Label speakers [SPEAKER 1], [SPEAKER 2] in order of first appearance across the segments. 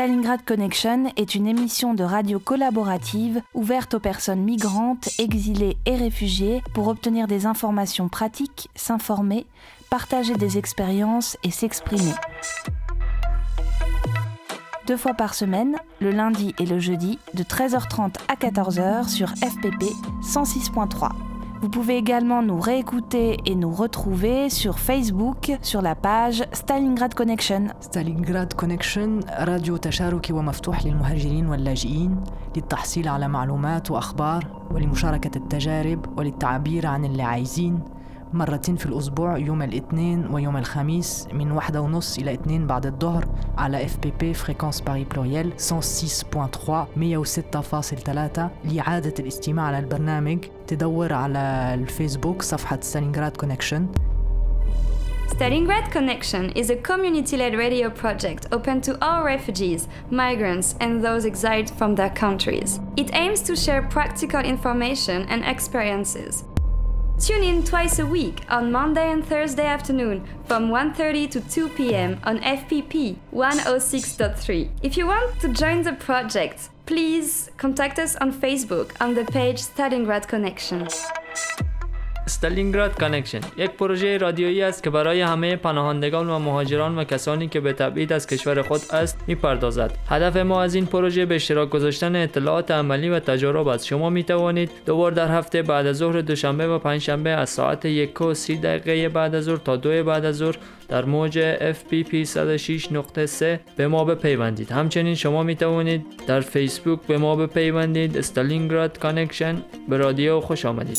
[SPEAKER 1] Stalingrad Connection est une émission de radio collaborative ouverte aux personnes migrantes, exilées et réfugiées pour obtenir des informations pratiques, s'informer, partager des expériences et s'exprimer. Deux fois par semaine, le lundi et le jeudi, de 13h30 à 14h sur FPP 106.3. Vous pouvez également nous réécouter et nous retrouver sur Facebook sur la page Stalingrad Connection.
[SPEAKER 2] ستالينغراد كونكشن راديو تشاركي ومفتوح للمهاجرين واللاجئين للتحصيل على معلومات وأخبار ولمشاركة التجارب وللتعبير عن اللي عايزين مرتين في الأسبوع يوم الاثنين ويوم الخميس من واحدة ونص إلى اتنين بعد الظهر على اف بي بي فريكونس باري بلوريال 106.3 106.3 لإعادة الاستماع على البرنامج تدور على الفيسبوك صفحة ستالينغراد كونكشن
[SPEAKER 3] Stalingrad Connection is a community led radio project open to all refugees, migrants, and those exiled from their countries. It aims to share practical information and experiences. Tune in twice a week on Monday and Thursday afternoon from 1:30 to 2 p.m. on FPP 106.3. If you want to join the project, please contact us on Facebook on the page Stalingrad Connection.
[SPEAKER 4] استالینگراد کانکشن یک پروژه رادیویی است که برای همه پناهندگان و مهاجران و کسانی که به تبعید از کشور خود است می‌پردازد. هدف ما از این پروژه به اشتراک گذاشتن اطلاعات عملی و تجارب است. شما می توانید دوبار در هفته بعد از ظهر دوشنبه و پنجشنبه از ساعت یک و سی دقیقه بعد از ظهر تا دو بعد از ظهر در موج FPP 106.3 به ما بپیوندید. همچنین شما می توانید در فیسبوک به ما بپیوندید. استالینگراد کانکشن به رادیو خوش آمدید.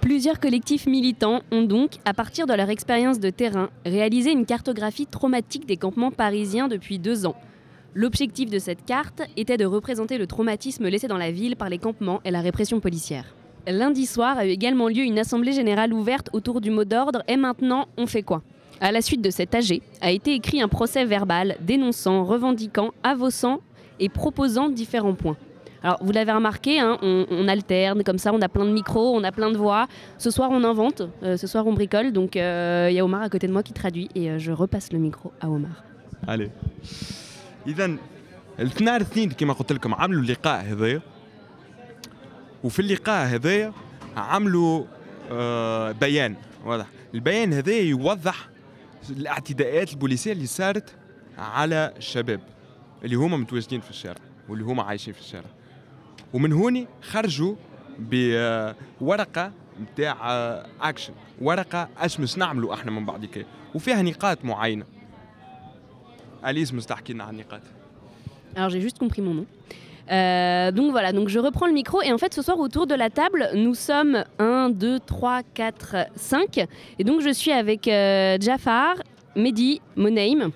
[SPEAKER 5] Plusieurs collectifs militants ont donc, à partir de leur expérience de terrain, réalisé une cartographie traumatique des campements parisiens depuis deux ans. L'objectif de cette carte était de représenter le traumatisme laissé dans la ville par les campements et la répression policière. Lundi soir a eu également lieu une assemblée générale ouverte autour du mot d'ordre Et maintenant, on fait quoi? À la suite de cet AG, a été écrit un procès verbal dénonçant, revendiquant, avossant et proposant différents points. Alors, vous l'avez remarqué, hein, on, on alterne comme ça, on a plein de micros, on a plein de voix. Ce soir, on invente, euh, ce soir, on bricole. Donc, euh, il y a Omar à côté de moi qui traduit et euh, je repasse le micro à Omar.
[SPEAKER 6] عليه اذا الاثنين الاثنين كما قلت لكم عملوا اللقاء هذايا وفي اللقاء هذايا عملوا آه بيان واضح البيان هذايا يوضح الاعتداءات البوليسيه اللي صارت على الشباب اللي هما متواجدين في الشارع واللي هما عايشين في الشارع ومن هوني خرجوا بورقه نتاع اكشن ورقه اش باش نعملوا احنا من بعد كده وفيها نقاط معينه اليس مستحكي لنا عن النقاط
[SPEAKER 5] Alors j'ai juste compris mon nom. Euh, donc voilà, donc je reprends le micro et en fait ce soir autour de la table nous sommes 1, 2, 3, 4, 5 et donc je suis avec euh, Jafar, Mehdi, Monaim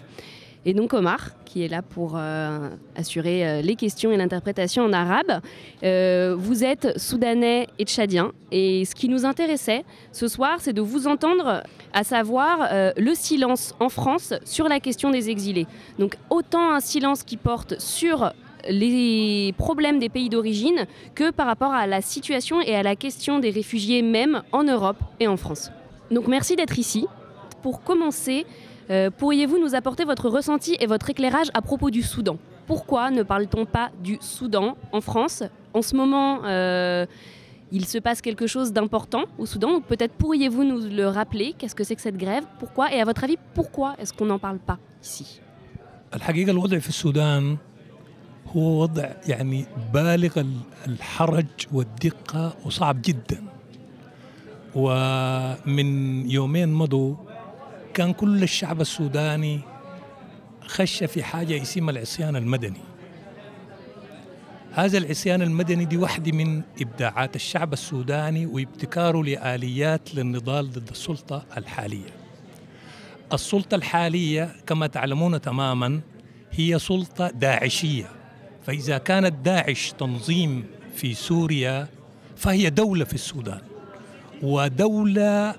[SPEAKER 5] et donc Omar qui est là pour euh, assurer euh, les questions et l'interprétation en arabe. Euh, vous êtes soudanais et tchadien et ce qui nous intéressait ce soir c'est de vous entendre à savoir le silence en France sur la question des exilés. Donc autant un silence qui porte sur les problèmes des pays d'origine que par rapport à la situation et à la question des réfugiés même en Europe et en France. Donc merci d'être ici. Pour commencer, euh, pourriez-vous nous apporter votre ressenti et votre éclairage à propos du Soudan Pourquoi ne parle-t-on pas du Soudan en France En ce moment, euh, il se passe quelque chose d'important au Soudan. ou Peut-être pourriez-vous nous le rappeler Qu'est-ce que c'est que cette grève Pourquoi Et à votre avis, pourquoi est-ce qu'on n'en parle pas ici
[SPEAKER 7] الحقيقة الوضع في السودان هو وضع يعني بالغ ال- الحرج والدقة وصعب جدا ومن يومين مضوا كان كل الشعب السوداني خش في حاجة اسمها العصيان المدني. هذا العصيان المدني دي واحدة من إبداعات الشعب السوداني وابتكاره لآليات للنضال ضد السلطة الحالية. السلطة الحالية كما تعلمون تماما هي سلطة داعشية. فإذا كانت داعش تنظيم في سوريا فهي دولة في السودان. ودولة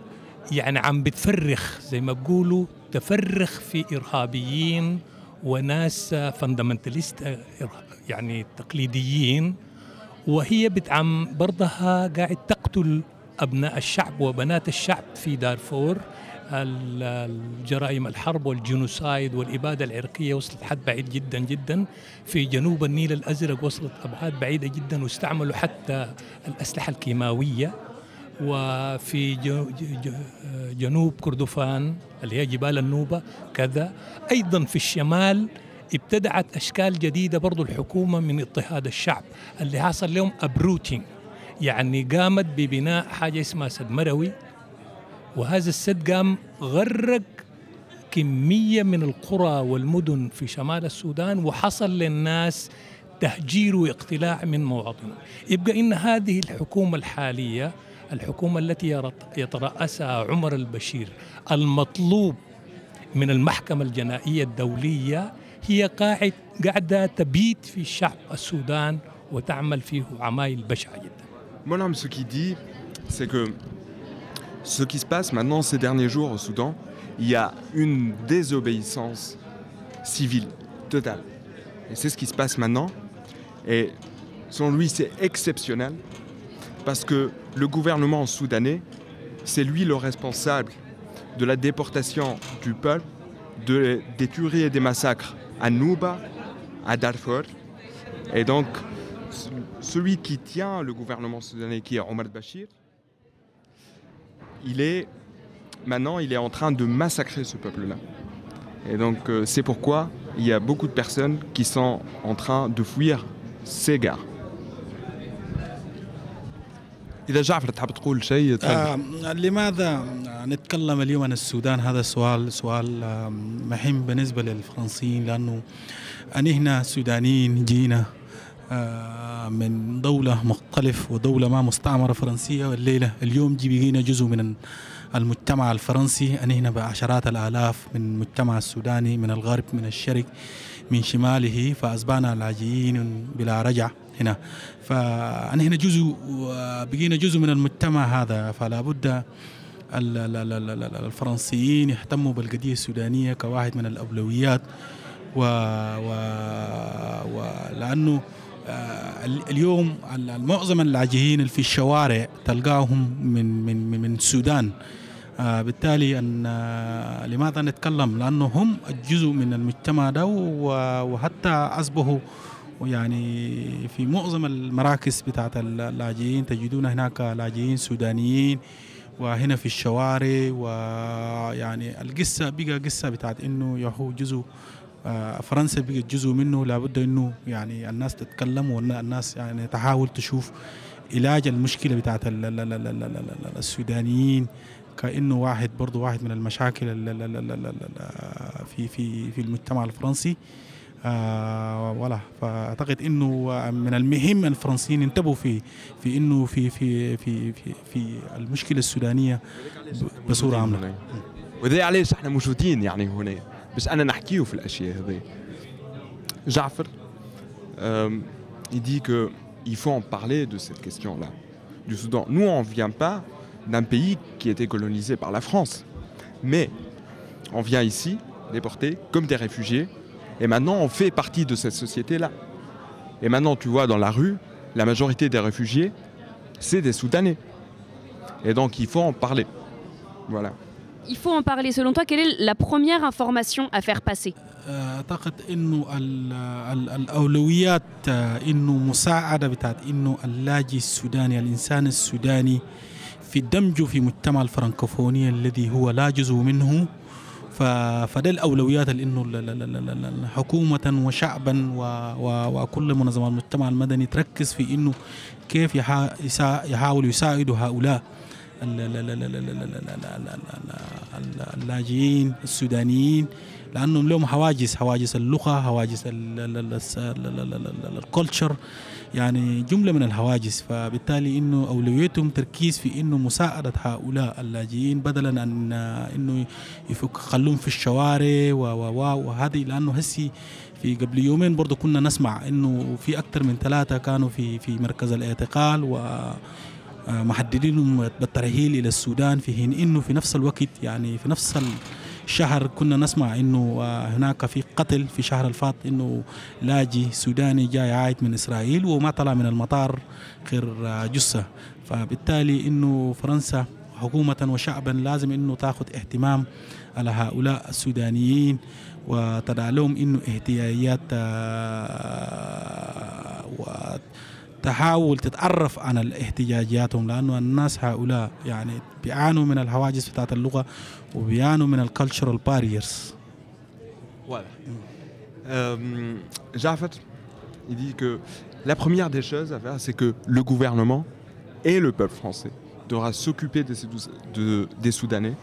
[SPEAKER 7] يعني عم بتفرخ زي ما بقولوا تفرخ في إرهابيين وناس فندمنتاليست يعني تقليديين. وهي بتعم برضها قاعد تقتل أبناء الشعب وبنات الشعب في دارفور. الجرائم الحرب والجنوسايد والإبادة العرقية وصلت حد بعيد جدا جدا. في جنوب النيل الأزرق وصلت أبعاد بعيدة جدا واستعملوا حتى الأسلحة الكيماوية. وفي جنوب كردفان اللي هي جبال النوبة كذا. أيضا في الشمال ابتدعت أشكال جديدة برضو الحكومة من اضطهاد الشعب اللي حصل لهم أبروتينج يعني قامت ببناء حاجة اسمها سد مروي وهذا السد قام غرق كمية من القرى والمدن في شمال السودان وحصل للناس تهجير واقتلاع من مواطنهم. يبقى إن هذه الحكومة الحالية الحكومة التي يترأسها عمر البشير المطلوب من المحكمة الجنائية الدولية هي قاعد قاعدة تبيت في الشعب السودان وتعمل فيه عمايل بشعة جدا
[SPEAKER 6] Mon homme, ce qu'il dit, c'est que ce qui se passe maintenant ces derniers jours au Soudan, il y a une désobéissance civile totale. Et c'est ce qui se passe maintenant. Et selon lui, c'est exceptionnel parce que le gouvernement soudanais, c'est lui le responsable de la déportation du peuple, de, des tueries et des massacres à Nouba, à Darfur. Et donc, celui qui tient le gouvernement soudanais, qui est Omar Bachir, il est maintenant il est en train de massacrer ce peuple-là. Et donc euh, c'est pourquoi il y a beaucoup de personnes qui sont en train de fuir ces gares. إذا جعفر تحب تقول شيء.
[SPEAKER 8] آه لماذا نتكلم اليوم عن السودان هذا سؤال سؤال مهم بالنسبة للفرنسيين لأنه أنهنا سودانيين جينا آه من دولة مختلف ودولة ما مستعمرة فرنسية والليلة اليوم جي بقينا جزء من المجتمع الفرنسي أنهنا بعشرات الآلاف من المجتمع السوداني من الغرب من الشرق من شماله فأصبحنا لاجئين بلا رجع هنا. فأنهنا جزء بقينا جزء من المجتمع هذا فلا بد الفرنسيين يهتموا بالقضية السودانية كواحد من الأولويات. و, و... ولأنه اليوم معظم اللاجئين اللي في الشوارع تلقاهم من من من السودان. بالتالي أن لماذا نتكلم؟ لأنه هم جزء من المجتمع ده وحتى أصبحوا يعني في معظم المراكز بتاعت اللاجئين تجدون هناك لاجئين سودانيين وهنا في الشوارع ويعني القصة بقى قصة بتاعت إنه يهو جزء فرنسا بقت جزء منه لابد انه يعني الناس تتكلم والناس يعني تحاول تشوف علاج المشكلة بتاعت السودانيين كانه واحد برضه واحد من المشاكل في في في المجتمع الفرنسي آه ولا فاعتقد انه من المهم ان الفرنسيين ينتبهوا في في انه في في في في, في المشكله السودانيه بصوره عامه
[SPEAKER 6] وده علاش احنا موجودين يعني هنا بس انا نحكيه في الاشياء هذه جعفر il dit que il faut en parler de cette question là du Soudan nous on vient pas d'un pays qui était colonisé par la France mais on vient ici déportés comme des réfugiés et maintenant on fait partie de cette société là et maintenant tu vois dans la rue la majorité des réfugiés c'est des Soudanais et donc il faut en parler voilà
[SPEAKER 5] il faut en parler. Selon toi, quelle est la première information à faire passer
[SPEAKER 8] اعتقد انه الاولويات انه مساعده بتاعت انه اللاجئ السوداني الانسان السوداني في دمجه في مجتمع الفرنكوفونيا الذي هو لا جزء منه فده الأولويات لأنه حكومة وشعبا وكل منظمات المجتمع المدني تركز في إنه كيف يحاول يساعدوا هؤلاء. اللاجئين السودانيين لانهم لهم حواجز حواجز اللغة حواجز الكولتشر يعني جمله من الحواجز فبالتالي انه اولويتهم تركيز في انه مساعده هؤلاء اللاجئين بدلا ان انه يفك خلوهم في الشوارع و وهذه لأنه هسي في قبل يومين برضه كنا نسمع انه في أكثر من ثلاثة كانوا في في مركز الاعتقال و آه، محددينهم بالترحيل إلى السودان. في حين إنه في نفس الوقت يعني في نفس الشهر كنا نسمع إنه آه، هناك في قتل في شهر الفات إنه لاجئ سوداني جاي عايد من إسرائيل وما طلع من المطار غير آه، جثة. فبالتالي إنه فرنسا حكومة وشعبا لازم إنه تاخذ اهتمام على هؤلاء السودانيين وتدع لهم إنه احتياجات آه، وتحاول تتعرف عن الاحتياجاتهم لانه الناس هؤلاء يعني بيعانوا من الحواجز بتاعت اللغه وبيعانوا من الكالتشرال باريرز
[SPEAKER 6] Voilà. Euh, Jafet, il dit que la première des choses à faire, c'est que le gouvernement et le peuple français devra s'occuper de ces dou- de- des Soudanais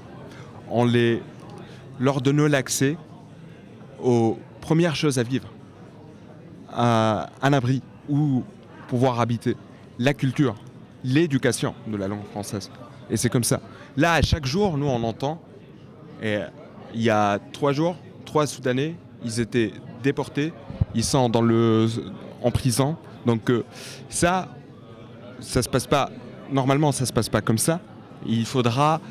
[SPEAKER 6] en les, leur donnant l'accès aux premières choses à vivre, à un abri où pouvoir habiter, la culture, l'éducation de la langue française. Et c'est comme ça. Là, à chaque jour, nous, on entend, et il y a trois jours, trois Soudanais, ils étaient déportés, ils sont dans le, en prison. Donc euh, ça, ça se passe pas, normalement, ça se passe pas comme ça. Il faudra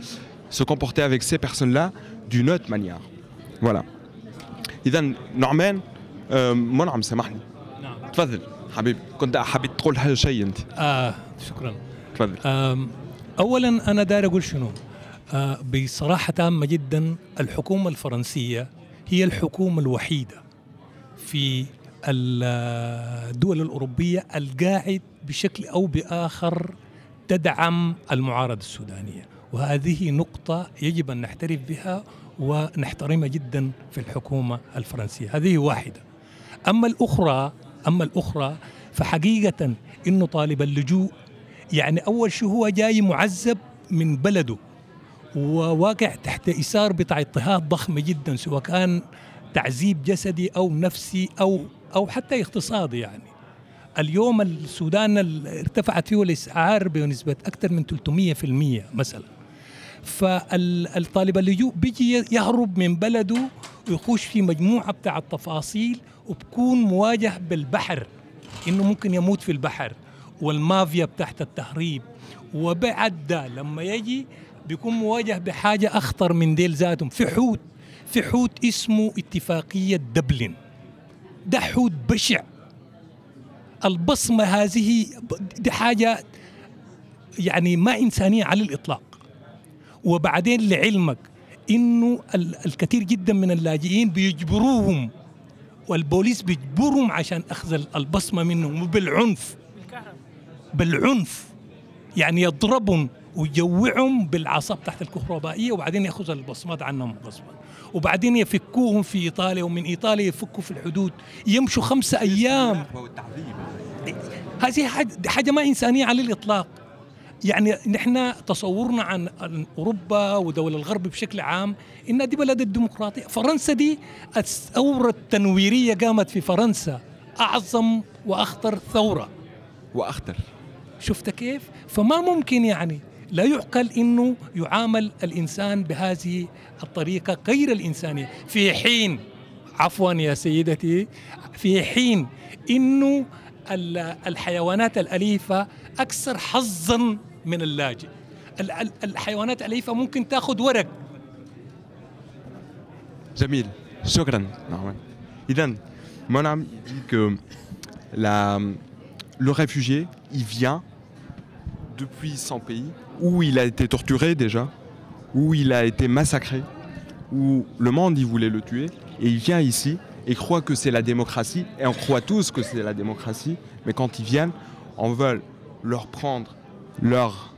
[SPEAKER 6] se comporter avec ces personnes-là d'une autre manière. Voilà. إذا نعمان آه، منعم سامحني
[SPEAKER 7] نعم
[SPEAKER 6] تفضل حبيبي كنت حبيت تقول حاجة شيء أنت.
[SPEAKER 7] آه شكرا.
[SPEAKER 6] تفضل.
[SPEAKER 7] اولا أنا داير أقول شنو؟ آه بصراحة تامة جدا الحكومة الفرنسية هي الحكومة الوحيدة في الدول الأوروبية القاعد بشكل أو بآخر تدعم المعارضة السودانية. وهذه نقطة يجب أن نعترف بها ونحترمها جدا في الحكومة الفرنسية. هذه واحدة. أما الأخرى أما الأخرى فحقيقة إنه طالب اللجوء يعني أول شيء هو جاي معذب من بلده وواقع تحت اثار بتاع اضطهاد ضخمه جدا سواء كان تعذيب جسدي أو نفسي أو أو حتى اقتصادي يعني. اليوم السودان ال- ارتفعت فيه الإسعار بنسبة أكثر من 300% مثلا. فالطالب اللجوء بيجي يهرب من بلده ويخش في مجموعة بتاع التفاصيل وبكون مواجه بالبحر إنه ممكن يموت في البحر. والمافيا بتاعت التهريب. وبعد ده لما يجي بيكون مواجه بحاجة أخطر من ديل ذاتهم. في حوت. في حوت اسمه اتفاقية دبلن. ده حوت بشع. البصمة هذه دي حاجة يعني ما إنسانية على الإطلاق. وبعدين لعلمك ال- الكثير جدا من اللاجئين بيجبروهم والبوليس بيجبرهم عشان أخذ ال- البصمة منهم وبالعنف. بالعنف. يعني يضربهم ويجوعهم بالعصا تحت الكهربائية وبعدين ياخذ البصمات عنهم غصبا وبعدين يفكوهم في إيطاليا ومن إيطاليا يفكوا في الحدود. يمشوا خمسة أيام. هذه حاجة ما إنسانية على الإطلاق. يعني نحن تصورنا عن أوروبا ودول الغرب بشكل عام إن دي بلد الديمقراطية. فرنسا دي الثورة التنويرية قامت في فرنسا أعظم وأخطر ثورة.
[SPEAKER 6] وأخطر.
[SPEAKER 7] شفت كيف؟ فما ممكن يعني لا يعقل إنه يعامل الإنسان بهذه الطريقة غير الإنسانية. في حين عفوا يا سيدتي في حين إنه ال- الحيوانات الأليفة أكثر حظا من اللاجئ ال- ال- الحيوانات الاليفه ممكن تاخذ ورق
[SPEAKER 6] Jamil, shukran. Norman. Idan, Monam il dit que la, le réfugié, il vient depuis son pays où il a été torturé déjà, où il a été massacré, où le monde il voulait le tuer, et il vient ici et croit que c'est la démocratie, et on croit tous que c'est la démocratie, mais quand ils viennent, on veut leur prendre leurs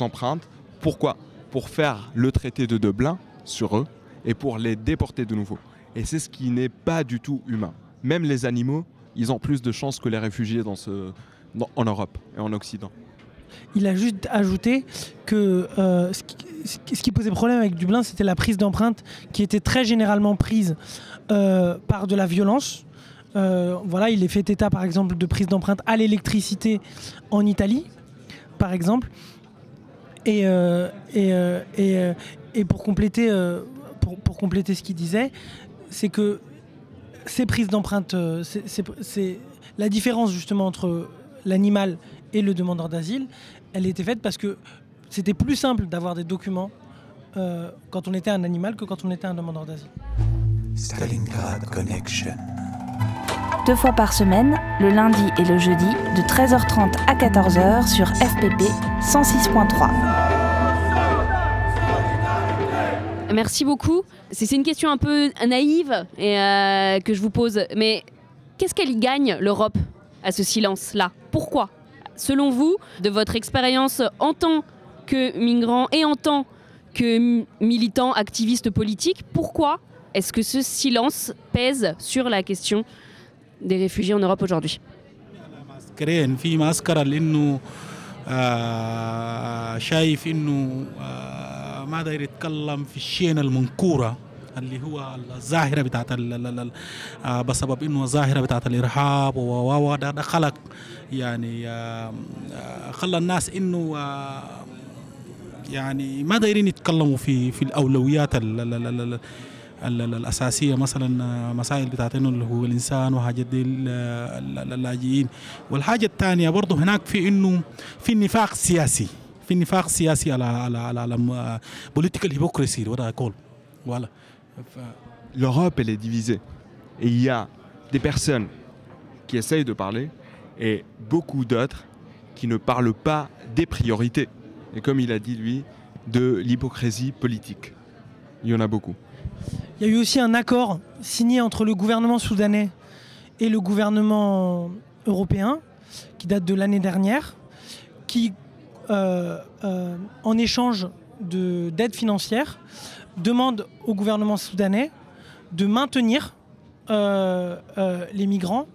[SPEAKER 6] empreintes. Pourquoi? Pour faire le traité de Dublin sur eux et pour les déporter de nouveau. Et c'est ce qui n'est pas du tout humain. Même les animaux, ils ont plus de chances que les réfugiés dans ce, en Europe et en Occident.
[SPEAKER 9] il a juste ajouté que euh, ce, qui, posait problème avec Dublin, c'était la prise d'empreinte qui était très généralement prise euh, par de la violence. Euh, voilà, il est fait état par exemple de prise d'empreinte à l'électricité en Italie, par exemple. Et, euh, et, euh, euh, et pour, compléter, pour, pour compléter ce qu'il disait, c'est que ces prises d'empreinte, euh, c'est- la différence justement entre l'animal et le demandeur d'asile, elle était faite parce que c'était plus simple d'avoir des documents quand on était un animal que quand on était un demandeur d'asile.
[SPEAKER 10] Stalingrad Connection.
[SPEAKER 1] Deux fois par semaine, le lundi et le jeudi, de 13h30 à 14h sur FPP 106.3.
[SPEAKER 5] Merci beaucoup. C'est une question un peu naïve euh, que je vous pose, mais qu'est-ce qu'elle y gagne, l'Europe, à ce silence-là? Pourquoi? Selon vous, de votre expérience en tant que migrant et en tant que militant, activiste politique, pourquoi est-ce que ce silence pèse sur la question des réfugiés en Europe aujourd'hui.
[SPEAKER 8] في معسكر لإنه آه شايف إنه آه ما داير يتكلم في الشين المنكورة اللي هو الظاهرة بتاعت آه بسبب إنه ظاهره بتاعت الإرهاب و ده ده خلق يعني خلى الناس إنه يعني ما دايرين يتكلموا في في الأولويات ال ال ال ال ال ال- الاساسيه مثلا آه، مسائل بتاعت انه اللي هو الانسان وحاجات دي ال- ال- اللاجئين والحاجه الثانيه برضه هناك في انه في نفاق سياسي في نفاق سياسي على على على, على بوليتيكال هيبوكريسي وات اي كول فوالا
[SPEAKER 6] L'Europe, elle est divisée. Et il y a des personnes qui essayent de parler et beaucoup d'autres qui ne parlent pas des priorités. Et comme il a dit lui, de l'hypocrisie politique. Il y en a beaucoup.
[SPEAKER 9] Il y a eu aussi un accord signé entre le gouvernement soudanais et le gouvernement européen, qui date de l'année dernière, qui, euh, euh, en échange de- d'aide financière, demande au gouvernement soudanais de maintenir euh, les migrants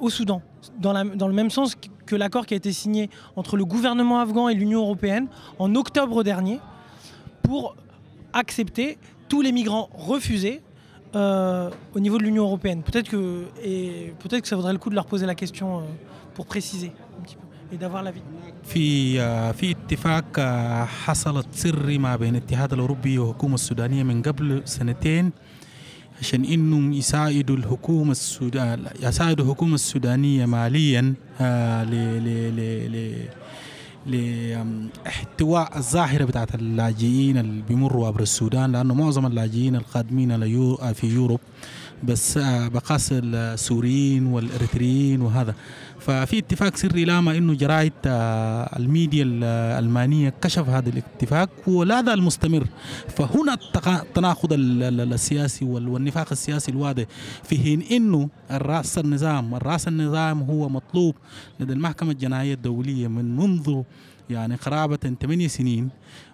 [SPEAKER 9] au Soudan, dans, le même sens que l'accord qui a été signé entre le gouvernement afghan et l'Union européenne en octobre dernier pour accepter tous les migrants refusés euh, au niveau de l'Union européenne. Peut-être que, et peut-être que ça vaudrait le coup de leur poser la question euh, pour préciser un petit peu et d'avoir l'avis.
[SPEAKER 8] في آه، في اتفاق آه، حصلت سري ما بين الاتحاد الاوروبي والحكومه السودانيه من قبل سنتين عشان انهم يساعدوا الحكومه السودان يساعدوا الحكومه السودانيه ماليا آه، ل ل ل ل لإحتواء الظاهرة بتاعت اللاجئين اللي بيمروا عبر السودان لأنه معظم اللاجئين القادمين في يوروب بس آه، بقاس السوريين والإريتريين وهذا. ففي اتفاق سري لاما إنه جرايد آه، الميديا الألمانية كشف هذا الاتفاق ولا زال مستمر. فهنا التناقض ال- ال- السياسي وال- والنفاق السياسي الواضح في حين إنه الرأس النظام الرأس النظام هو مطلوب لدى المحكمة الجنائيه الدولية من منذ يعني قرابة 8 سنين.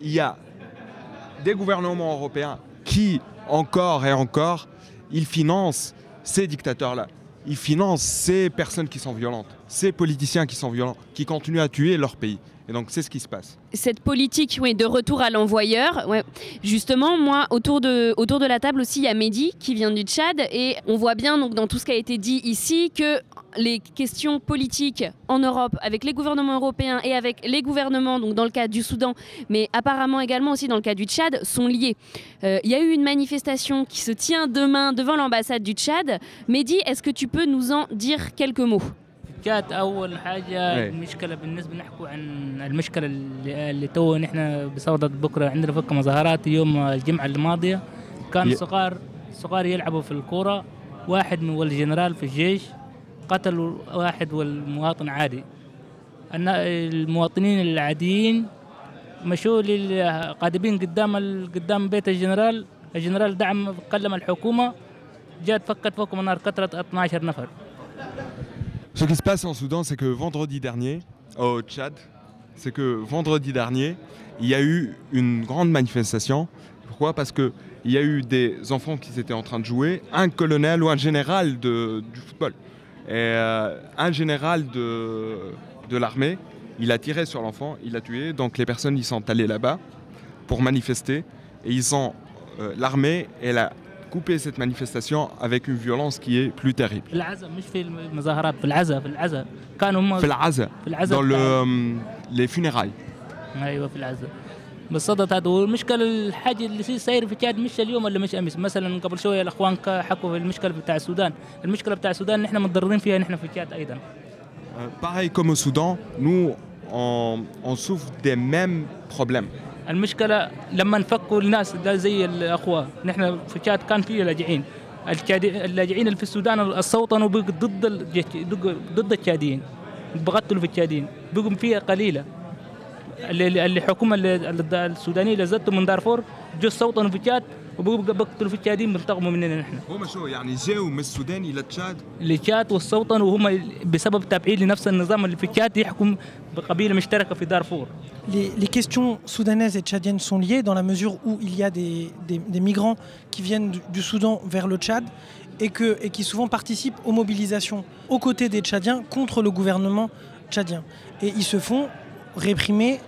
[SPEAKER 6] il y a des gouvernements européens qui, encore et encore, ils financent ces dictateurs-là. Ils financent ces personnes qui sont violentes, ces politiciens qui sont violents, qui continuent à tuer leur pays. Et donc c'est ce qui se passe.
[SPEAKER 5] cette politique oui, de retour à l'envoyeur, justement, moi, autour de, autour de la table aussi, il y a Mehdi qui vient du Tchad et on voit bien donc, dans tout ce qui a été dit ici que les questions politiques en Europe, avec les gouvernements européens et avec les gouvernements, donc dans le cas du Soudan, mais apparemment également aussi dans le cas du Tchad, sont liées. Euh, Il y a eu une manifestation qui se tient demain devant l'ambassade du Tchad. Mehdi, est-ce que tu peux nous en dire quelques mots?
[SPEAKER 11] كانت أول حاجة
[SPEAKER 6] إيه.
[SPEAKER 11] المشكلة بالنسبة نحكوا عن المشكلة اللي, اللي تو نحن بصدد بكرة عندنا فك مظاهرات يوم الجمعة الماضية. كان
[SPEAKER 6] ي-
[SPEAKER 11] صغار صغار يلعبوا في الكورة واحد من والجنرال في الجيش قتلوا واحد والمواطن عادي. المواطنين العاديين مشوا للقادمين قدام قدام بيت الجنرال. الجنرال دعم كلم الحكومة جات فكت فوقهم النار كثرت 12 نفر.
[SPEAKER 6] Ce qui se passe en Soudan, c'est que vendredi dernier, au Tchad, c'est que vendredi dernier, il y a eu une grande manifestation. Pourquoi? Parce qu'il y a eu des enfants qui étaient en train de jouer, un colonel ou un général de- du football. Et euh, un général de, de l'armée, il a tiré sur l'enfant, il l'a tué. Donc les personnes, ils sont allées là-bas pour manifester. Et ils ont. euh, l'armée, elle a coupé cette manifestation avec une violence qui est plus terrible.
[SPEAKER 11] في العزا مش في المظاهرات في العزا في العزا كانوا هم
[SPEAKER 6] في العزا
[SPEAKER 11] في العزا
[SPEAKER 6] dans le,
[SPEAKER 11] بتاع-
[SPEAKER 6] euh, les funérailles.
[SPEAKER 11] ايوه في العزا بالصدد هذا والمشكله الحاجه اللي يصير ساير في تشاد مش اليوم ولا مش امس مثلا قبل شويه الاخوان كا- حكوا في المشكله بتاع السودان المشكله بتاع السودان نحن متضررين فيها نحن في تشاد ايضا
[SPEAKER 6] Euh, pareil comme au Soudan, nous, on, on souffre des mêmes problèmes.
[SPEAKER 11] المشكلة لما نفكوا الناس زي الأخوة. نحن في تشاد كان في لاجئين. اللاجئين اللي في السودان السوطنوا بقوا ضد ضد التشاديين بقتلوا في التشاديين بقوا فيها قليلة. اللي الحكومة السودانيه اللي زدتوا من دارفور جو سوطنوا في تشاد التشاديين بينتقموا مننا نحن
[SPEAKER 6] هما شو يعني جاوا من السودان الى تشاد
[SPEAKER 11] اللي تشاد والسوطن وهم بسبب تابعين لنفس النظام اللي في تشاد يحكم بقبيله مشتركه في دارفور
[SPEAKER 9] Les, les questions soudanaises et tchadiennes sont liées dans la mesure où il y a des, des- des migrants qui viennent du, du Soudan vers le Tchad et, que, et qui souvent participent aux mobilisations aux côtés des Tchadiens contre le gouvernement tchadien. Et ils se font réprimer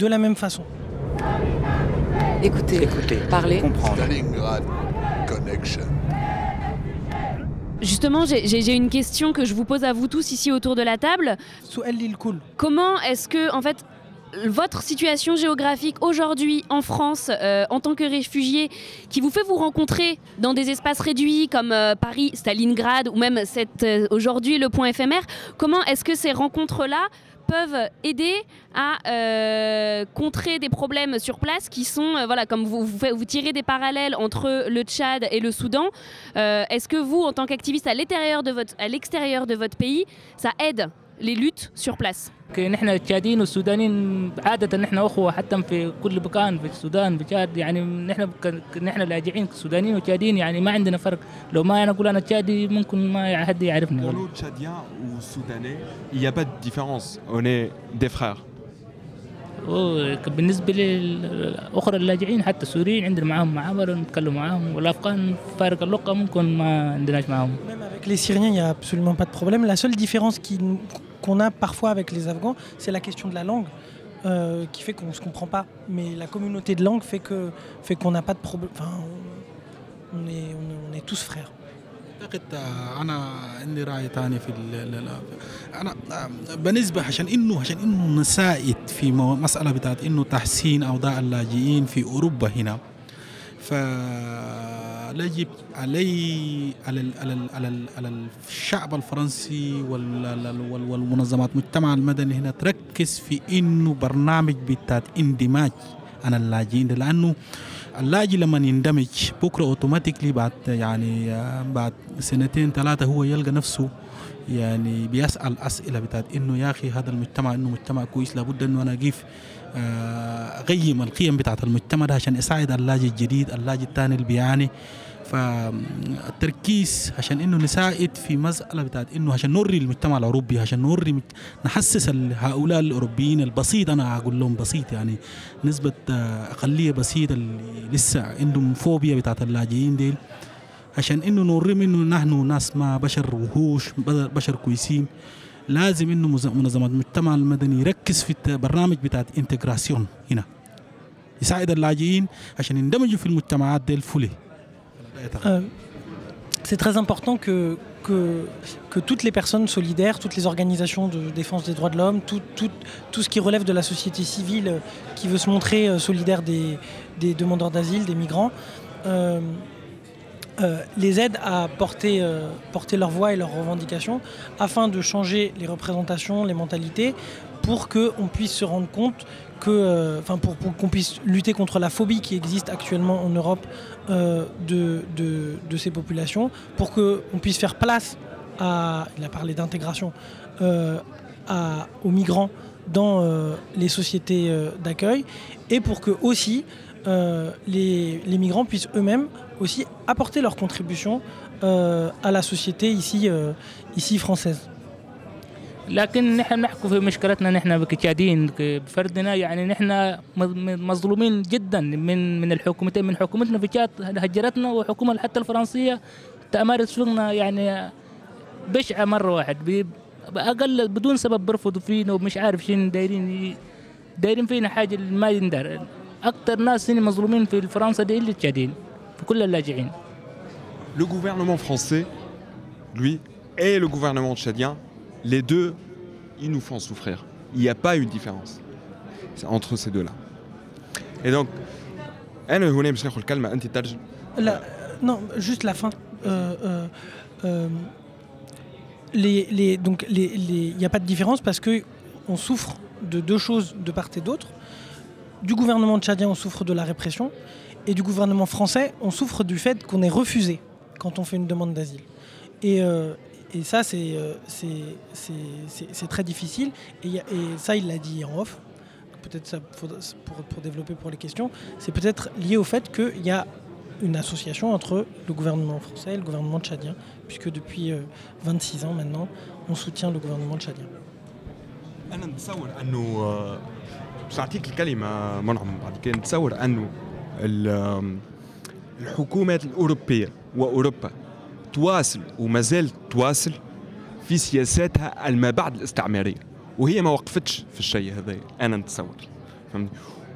[SPEAKER 9] de la même façon.
[SPEAKER 2] Écouter,
[SPEAKER 10] parler, comprendre.
[SPEAKER 5] Justement, j'ai une question que je vous pose à vous tous ici autour de la table. Comment est-ce que, en fait, votre situation géographique aujourd'hui en France euh, en tant que réfugié qui vous fait vous rencontrer dans des espaces réduits comme euh, Paris, Stalingrad ou même euh, aujourd'hui le point éphémère, comment est-ce que ces rencontres-là peuvent aider à euh, contrer des problèmes sur place qui sont, euh, voilà, comme vous, vous, tirez des parallèles entre le Tchad et le Soudan. Euh, est-ce que vous, en tant qu'activiste à à l'extérieur de votre pays, ça aide les luttes sur place
[SPEAKER 11] نحن التشاديين والسودانيين عادة نحن أخوة حتى في كل مكان في السودان في تشاد يعني نحن ك- نحن لاجئين سودانيين وتشاديين يعني ما عندنا فرق لو ما أنا أقول أنا تشادي ممكن ما حد يعرفني
[SPEAKER 6] Pour nous, Tchadiens ou Soudanais, il n'y a pas de différence. On est des frères.
[SPEAKER 11] و- بالنسبة للأخرى اللاجئين حتى السوريين عندنا معاهم معاملة نتكلم معاهم والأفغان فارق اللغة ممكن ما عندناش معاهم
[SPEAKER 9] Même avec les Syriens, il n'y a absolument pas de problème. La seule différence qui- qu'on a parfois avec les Afghans, c'est la question de la langue. euh, qui fait qu'on ne se comprend pas. Mais la communauté de langue fait que fait qu'on n'a pas de problème. Enfin, on, on est, on, est, on est tous frères.
[SPEAKER 8] أعتقد آه، أنا عندي رأي ثاني في أنا آه، بالنسبة عشان إنه عشان إنه نساعد في مسألة بتاعت إنه تحسين أوضاع اللاجئين في أوروبا هنا. فيجب علي على ال- على ال- على ال- على الشعب الفرنسي وال- وال- والمنظمات المجتمع المدني هنا تركز في إنه برنامج بتاعت اندماج عن اللاجئين لأنه اللاجئ لما يندمج بكرة اوتوماتيكلي بعد يعني بعد سنتين ثلاثة هو يلقى نفسه يعني بيسأل أسئلة بتاعت إنه يا أخي هذا المجتمع إنه مجتمع كويس لابد إنه أنا كيف آه، أقيم القيم بتاعت المجتمع ده عشان أساعد اللاجئ الجديد اللاجئ الثاني اللي بيعاني فالتركيز عشان إنه نساعد في مسألة بتاعت إنه عشان نوري المجتمع الأوروبي عشان نوري مج- نحسس هؤلاء الأوروبيين البسيط. أنا أقول لهم بسيط يعني نسبة أقلية بسيطة اللي لسه عندهم فوبيا بتاعت اللاجئين ديل. عشان إنه نوريهم إنه نحن ناس ما بشر وحوش بشر كويسين. لازم إنه منظمات المجتمع المدني يركز في البرنامج بتاعت انتجراسيون هنا. يساعد اللاجئين عشان يندمجوا في المجتمعات دي الفلي
[SPEAKER 9] Euh, c'est très important que, que, toutes les personnes solidaires, toutes les organisations de défense des droits de l'homme, tout, tout, tout ce qui relève de la société civile euh, qui veut se montrer euh, solidaire des, des demandeurs d'asile, des migrants, les aident à porter, porter leur voix et leurs revendications afin de changer les représentations, les mentalités, pour qu'on puisse se rendre compte que, pour, pour qu'on puisse lutter contre la phobie qui existe actuellement en Europe euh, de, ces populations, pour qu'on puisse faire place à, il a parlé d'intégration, euh, aux migrants dans euh, les sociétés d'accueil et pour que aussi les, migrants puissent eux-mêmes aussi apporter leur contribution à la société ici française.
[SPEAKER 11] لكن نحن نحكي في مشكلتنا نحن كتشاديين ك- بفردنا يعني نحن مظ- مظلومين جدا من من الحكومتين من حكومتنا في تشاد هجرتنا وحكومة حتى الفرنسية تمارس فينا يعني بشعة مرة واحد بأقل بدون سبب بيرفضوا فينا ومش عارف شنو دايرين دايرين فينا حاجة ما يندر أكتر ناس هنا مظلومين في فرنسا دي اللي التشاديين في كل اللاجئين.
[SPEAKER 6] Le gouvernement français, lui, et le gouvernement tchadien, les deux, ils nous font souffrir. Il n'y a pas une différence entre ces deux-là. Et donc,
[SPEAKER 9] non, juste la fin. Euh, euh, euh, les, il n'y a pas de différence parce que on souffre de deux choses de part et d'autre. Du gouvernement tchadien, on souffre de la répression, et du gouvernement français, on souffre du fait qu'on est refusé quand on fait une demande d'asile. Et, euh, et ça, c'est euh, c'est- c'est- c'est- c'est très difficile. Et, il y a- et ça, il l'a dit en off. Peut-être ça faudra- pour, pour développer pour les questions. C'est peut-être lié au fait qu'il y a une association entre le gouvernement français et le gouvernement tchadien, puisque depuis euh, 26 ans maintenant, on soutient le gouvernement tchadien.
[SPEAKER 6] أنا نتصور أنه آه، باش نعطيك الكلمة منعم بعد كده نتصور أنه ال- آم، الحكومات الأوروبية وأوروبا تواصل وما زالت تواصل في سياساتها الما بعد الاستعمارية. وهي ما وقفتش في الشيء هذا أنا نتصور.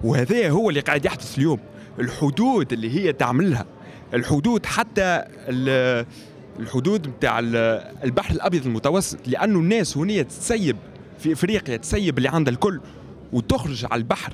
[SPEAKER 6] وهذا هو اللي قاعد يحدث اليوم. الحدود اللي هي تعملها الحدود حتى ال- الحدود بتاع ال- البحر الأبيض المتوسط لأنه الناس هنا تسيب في إفريقيا تسيب اللي عندها الكل وتخرج على البحر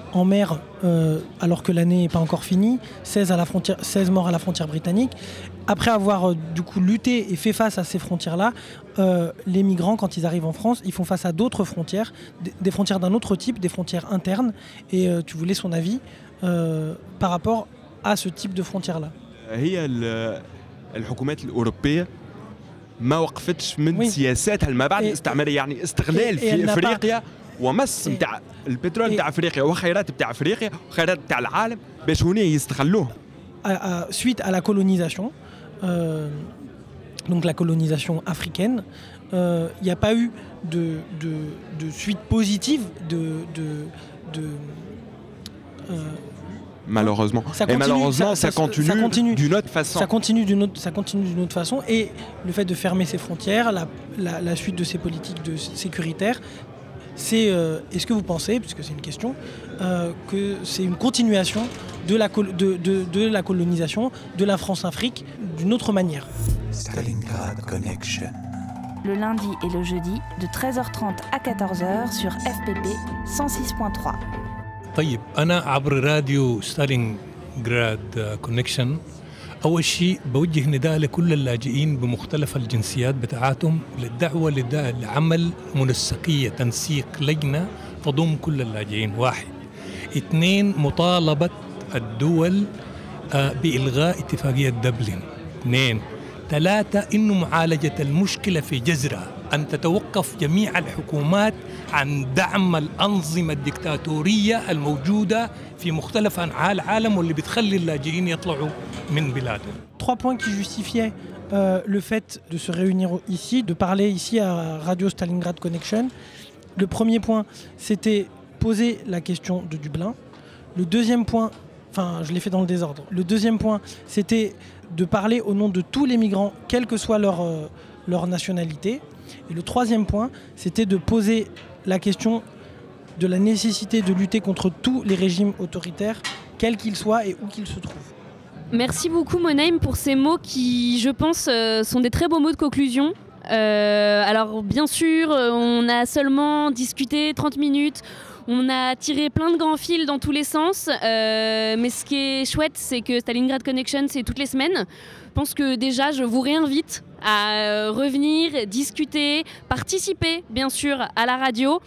[SPEAKER 9] en mer euh, alors que l'année n'est pas encore finie, 16, à la frontière, 16 morts à la frontière britannique. Après avoir euh, du coup lutté et fait face à ces frontières-là, euh, les migrants, quand ils arrivent en France, ils font face à d'autres frontières, des- des frontières d'un autre type, des frontières internes. Et euh, tu voulais son avis euh, par rapport à ce type de frontières-là.
[SPEAKER 6] هي ال- الحكومات الاوروبيه ما وقفتش من
[SPEAKER 9] وي.
[SPEAKER 6] سياساتها ما بعد
[SPEAKER 9] إيه.
[SPEAKER 6] الاستعماريه يعني استغلال
[SPEAKER 9] إيه،
[SPEAKER 6] في
[SPEAKER 9] elle n'a pas-
[SPEAKER 6] افريقيا ومس
[SPEAKER 9] إيه.
[SPEAKER 6] نتاع البترول
[SPEAKER 9] إيه.
[SPEAKER 6] نتاع افريقيا وخيرات نتاع افريقيا وخيرات نتاع العالم باش هنا يستغلوه
[SPEAKER 9] À- à- suite à la colonisation, euh, donc la colonisation africaine, euh, il n'y a pas eu de, de, de suite positive de. de, de euh,
[SPEAKER 6] malheureusement
[SPEAKER 9] Ça
[SPEAKER 6] et
[SPEAKER 9] continue,
[SPEAKER 6] malheureusement
[SPEAKER 9] ça-
[SPEAKER 6] ça,
[SPEAKER 9] ça-
[SPEAKER 6] continue,
[SPEAKER 9] ça continue.
[SPEAKER 6] d'une autre façon
[SPEAKER 9] Ça continue d'une autre, ça continue d'une autre façon et le fait de fermer ses frontières, la, la- la suite de ces politiques de s- sécuritaires, c'est euh, est-ce que vous pensez, puisque c'est une question, euh, que c'est une continuation de la, col- de, de- de la colonisation de la France-Afrique d'une autre manière
[SPEAKER 12] Stalingrad Connection.
[SPEAKER 1] Le lundi et le jeudi de 13h30 à 14h sur FPP 106.3.
[SPEAKER 7] طيب انا عبر راديو ستالينغراد كونكشن أول شيء بوجه نداء لكل اللاجئين بمختلف الجنسيات بتاعتهم للدعوة لدا- لعمل منسقيه تنسيق لجنة تضم كل اللاجئين. واحد. اثنين مطالبة الدول آه، بإلغاء اتفاقية دبلن اثنين. ثلاثة إنه معالجة المشكلة في جذرها ان تتوقف جميع الحكومات عن دعم الانظمه الدكتاتوريه الموجوده في مختلف انحاء العالم واللي بتخلي اللاجئين يطلعوا من بلادهم
[SPEAKER 9] Trois points qui justifiaient euh, le fait de se réunir ici, de parler ici à Radio Stalingrad Connection. Le premier point, c'était poser la question de Dublin. Le deuxième point, enfin je l'ai fait dans le désordre. Le deuxième point, c'était de parler au nom de tous les migrants, quelle que soit leur, euh, leur nationalité. Et le troisième point, c'était de poser la question de la nécessité de lutter contre tous les régimes autoritaires, quels qu'ils soient et où qu'ils se trouvent.
[SPEAKER 5] Merci beaucoup Monaim pour ces mots qui, je pense, euh, sont des très beaux mots de conclusion. Euh, alors bien sûr, euh, on a seulement discuté 30 minutes, On a tiré plein de grands fils dans tous les sens, mais ce qui est chouette, c'est que Stalingrad Connection, c'est toutes les semaines. Je pense que déjà, je vous réinvite à euh, revenir, discuter, participer, bien sûr, à la radio,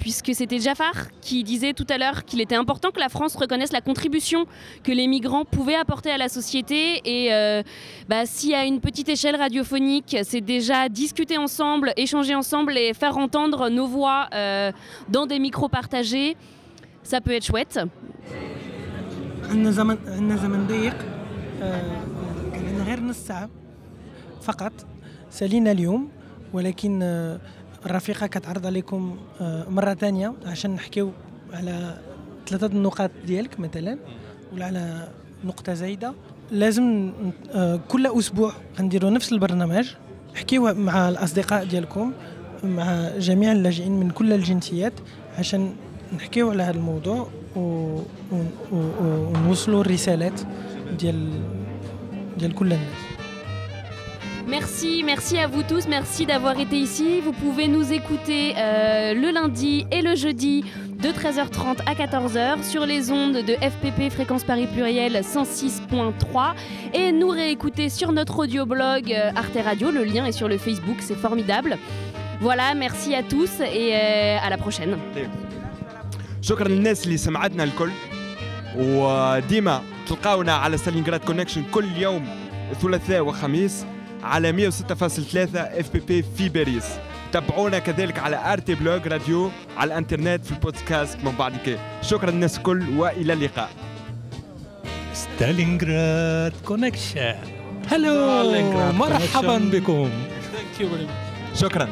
[SPEAKER 5] puisque c'était Jafar qui disait tout à l'heure qu'il était important que la France reconnaisse la contribution que les migrants pouvaient apporter à la société. Et euh, bah, si à une petite échelle radiophonique, c'est déjà discuter ensemble, échanger ensemble et faire entendre nos voix euh, dans des micros partagés, ça peut être chouette.
[SPEAKER 9] من غير نص ساعة فقط. سالينا اليوم ولكن آه، الرفيقة كتعرض عليكم آه، مرة ثانية عشان نحكيو على ثلاثة النقاط ديالك مثلا ولا على نقطة زايدة. لازم آه، كل أسبوع غنديروا نفس البرنامج حكيو مع الأصدقاء ديالكم مع جميع اللاجئين من كل الجنسيات عشان نحكيو على هذا الموضوع ونوصلوا الرسالات ديال ديال كل الناس
[SPEAKER 5] Merci, merci à vous tous, merci d'avoir été ici. Vous pouvez nous écouter euh, le lundi et le jeudi de 13h30 à 14h sur les ondes de FPP Fréquence Paris Pluriel 106.3 et nous réécouter sur notre audioblog euh, Arte Radio. Le lien est sur le Facebook, c'est formidable. Voilà, merci à tous et euh, à la prochaine.
[SPEAKER 6] شكرا للناس اللي سمعتنا الكل وديما تلقاونا على ستالينغراد كونكشن كل يوم ثلاثاء وخميس على 106.3 اف بي بي في باريس. تابعونا كذلك على ار تي بلوج راديو على الإنترنت في البودكاست من بعد كي شكرا للناس الكل وإلى اللقاء.
[SPEAKER 7] ستالينغراد كونكشن هلو مرحبا بكم.
[SPEAKER 6] شكرا.